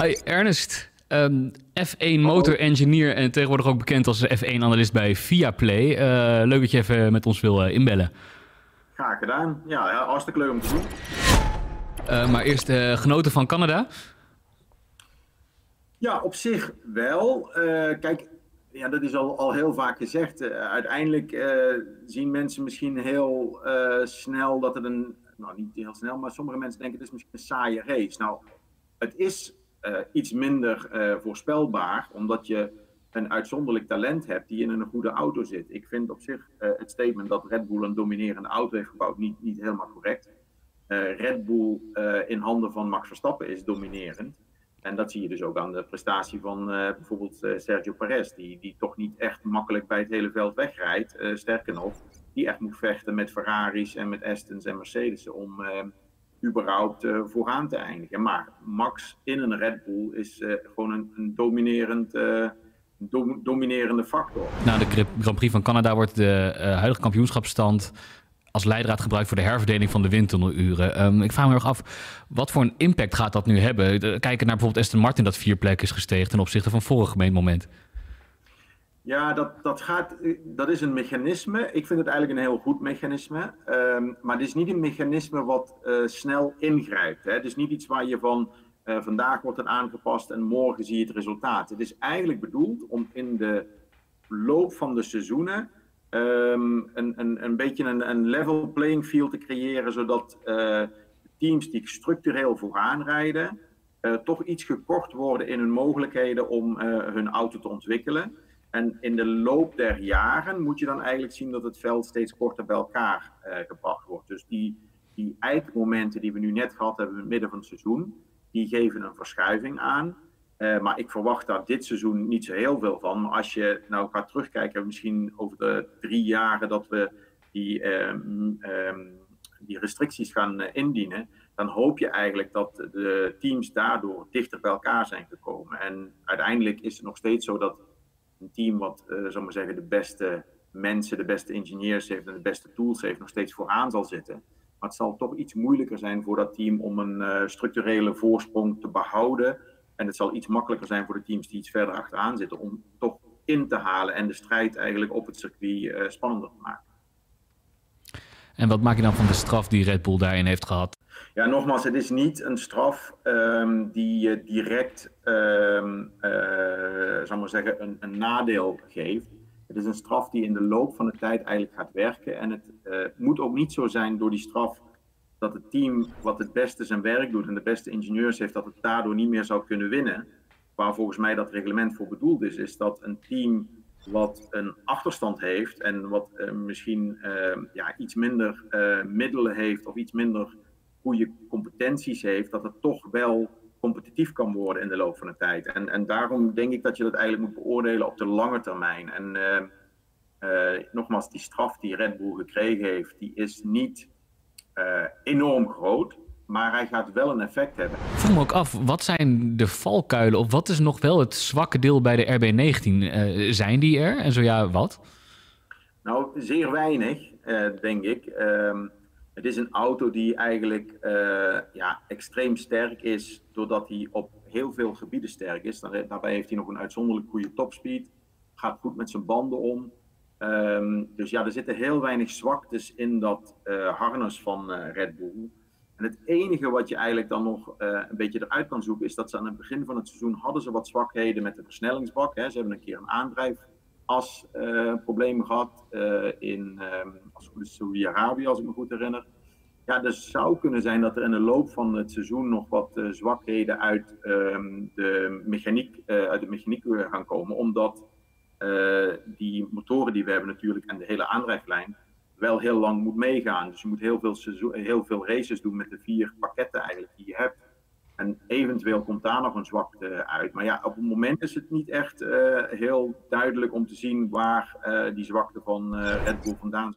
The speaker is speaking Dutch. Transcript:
Hi Ernest, um, F1 motor engineer en tegenwoordig ook bekend als F1-analyst bij Viaplay. Uh, leuk dat je even met ons wil uh, inbellen. Graag gedaan. Ja, hartstikke leuk om te doen. Uh, maar eerst genoten van Canada? Ja, op zich wel. kijk, ja, dat is al, al heel vaak gezegd. uiteindelijk zien mensen misschien heel snel dat het een... Nou, niet heel snel, maar sommige mensen denken het is misschien een saaie race. Nou, het is uh, iets minder uh, voorspelbaar, omdat je een uitzonderlijk talent hebt die in een goede auto zit. Ik vind op zich uh, het statement dat Red Bull een dominerende auto heeft gebouwd niet, niet helemaal correct. Red Bull in handen van Max Verstappen is dominerend. En dat zie je dus ook aan de prestatie van bijvoorbeeld Sergio Perez, die, die toch niet echt makkelijk bij het hele veld wegrijdt. sterker nog, die echt moet vechten met Ferraris en met Astons en Mercedes om überhaupt uh, vooraan te eindigen. Maar Max in een Red Bull is uh, gewoon een, een dominerend, uh, do dominerende factor. Na de Grand Prix van Canada wordt de huidige kampioenschapsstand als leidraad gebruikt voor de herverdeling van de windtunneluren. Um, ik vraag me erg af, wat voor een impact gaat dat nu hebben? Kijken naar bijvoorbeeld Aston Martin dat vier plekken is gestegen ten opzichte van vorig moment. Ja, dat, dat, gaat, dat is een mechanisme. Ik vind het eigenlijk een heel goed mechanisme. Um, maar het is niet een mechanisme wat uh, snel ingrijpt. Hè. Het is niet iets waar je van uh, vandaag wordt het aangepast en morgen zie je het resultaat. Het is eigenlijk bedoeld om in de loop van de seizoenen um, een, een, een beetje een, een level playing field te creëren, zodat teams die structureel vooraan rijden, toch iets gekort worden in hun mogelijkheden om hun auto te ontwikkelen. En in de loop der jaren moet je dan eigenlijk zien dat het veld steeds korter bij elkaar uh, gebracht wordt. Dus die, die eikmomenten die we nu net gehad hebben in het midden van het seizoen, die geven een verschuiving aan. Uh, maar ik verwacht daar dit seizoen niet zo heel veel van. Maar als je nou gaat terugkijken, misschien over de drie jaren dat we die, um, um, die restricties gaan uh, indienen, dan hoop je eigenlijk dat de teams daardoor dichter bij elkaar zijn gekomen. En uiteindelijk is het nog steeds zo dat een team wat, uh, maar zeggen, de beste mensen, de beste engineers heeft en de beste tools heeft, nog steeds vooraan zal zitten. Maar het zal toch iets moeilijker zijn voor dat team om een uh, structurele voorsprong te behouden. En het zal iets makkelijker zijn voor de teams die iets verder achteraan zitten om toch in te halen en de strijd eigenlijk op het circuit uh, spannender te maken. En wat maak je dan van de straf die Red Bull daarin heeft gehad? Ja, nogmaals, het is niet een straf um, die direct, um, uh, zal maar zeggen, een, nadeel geeft. Het is een straf die in de loop van de tijd eigenlijk gaat werken. En het uh, moet ook niet zo zijn door die straf dat het team wat het beste zijn werk doet en de beste ingenieurs heeft, dat het daardoor niet meer zou kunnen winnen. Waar volgens mij dat reglement voor bedoeld is, is dat een team wat een achterstand heeft en wat uh, misschien ja, iets minder middelen heeft of iets minder goede competenties heeft, dat het toch wel competitief kan worden in de loop van de tijd. En, en daarom denk ik dat je dat eigenlijk moet beoordelen op de lange termijn. En nogmaals, die straf die Red Bull gekregen heeft, die is niet enorm groot. Maar hij gaat wel een effect hebben. Ik vroeg me ook af, wat zijn de valkuilen of wat is nog wel het zwakke deel bij de RB19? zijn die er? En zo ja, wat? Nou, zeer weinig, denk ik. Ehm, het is een auto die eigenlijk uh, ja, extreem sterk is, doordat hij op heel veel gebieden sterk is. Daarbij heeft hij nog een uitzonderlijk goede topspeed, gaat goed met zijn banden om. Um, dus ja, er zitten heel weinig zwaktes in dat harnas van Red Bull. En het enige wat je eigenlijk dan nog een beetje eruit kan zoeken, is dat ze aan het begin van het seizoen hadden ze wat zwakheden met de versnellingsbak. Hè. Ze hebben een keer een aandrijfas problemen gehad in, als het goed is, Saudi-Arabië, als ik me goed herinner. Ja, dus zou kunnen zijn dat er in de loop van het seizoen nog wat uh, zwakheden uit, um, de mechaniek, uh, uit de mechaniek gaan komen. Omdat uh, die motoren die we hebben natuurlijk en de hele aandrijflijn wel heel lang moet meegaan. Dus je moet heel veel, heel veel races doen met de vier pakketten eigenlijk die je hebt. En eventueel komt daar nog een zwakte uit. Maar ja, op het moment is het niet echt heel duidelijk om te zien waar die zwakte van Red Bull vandaan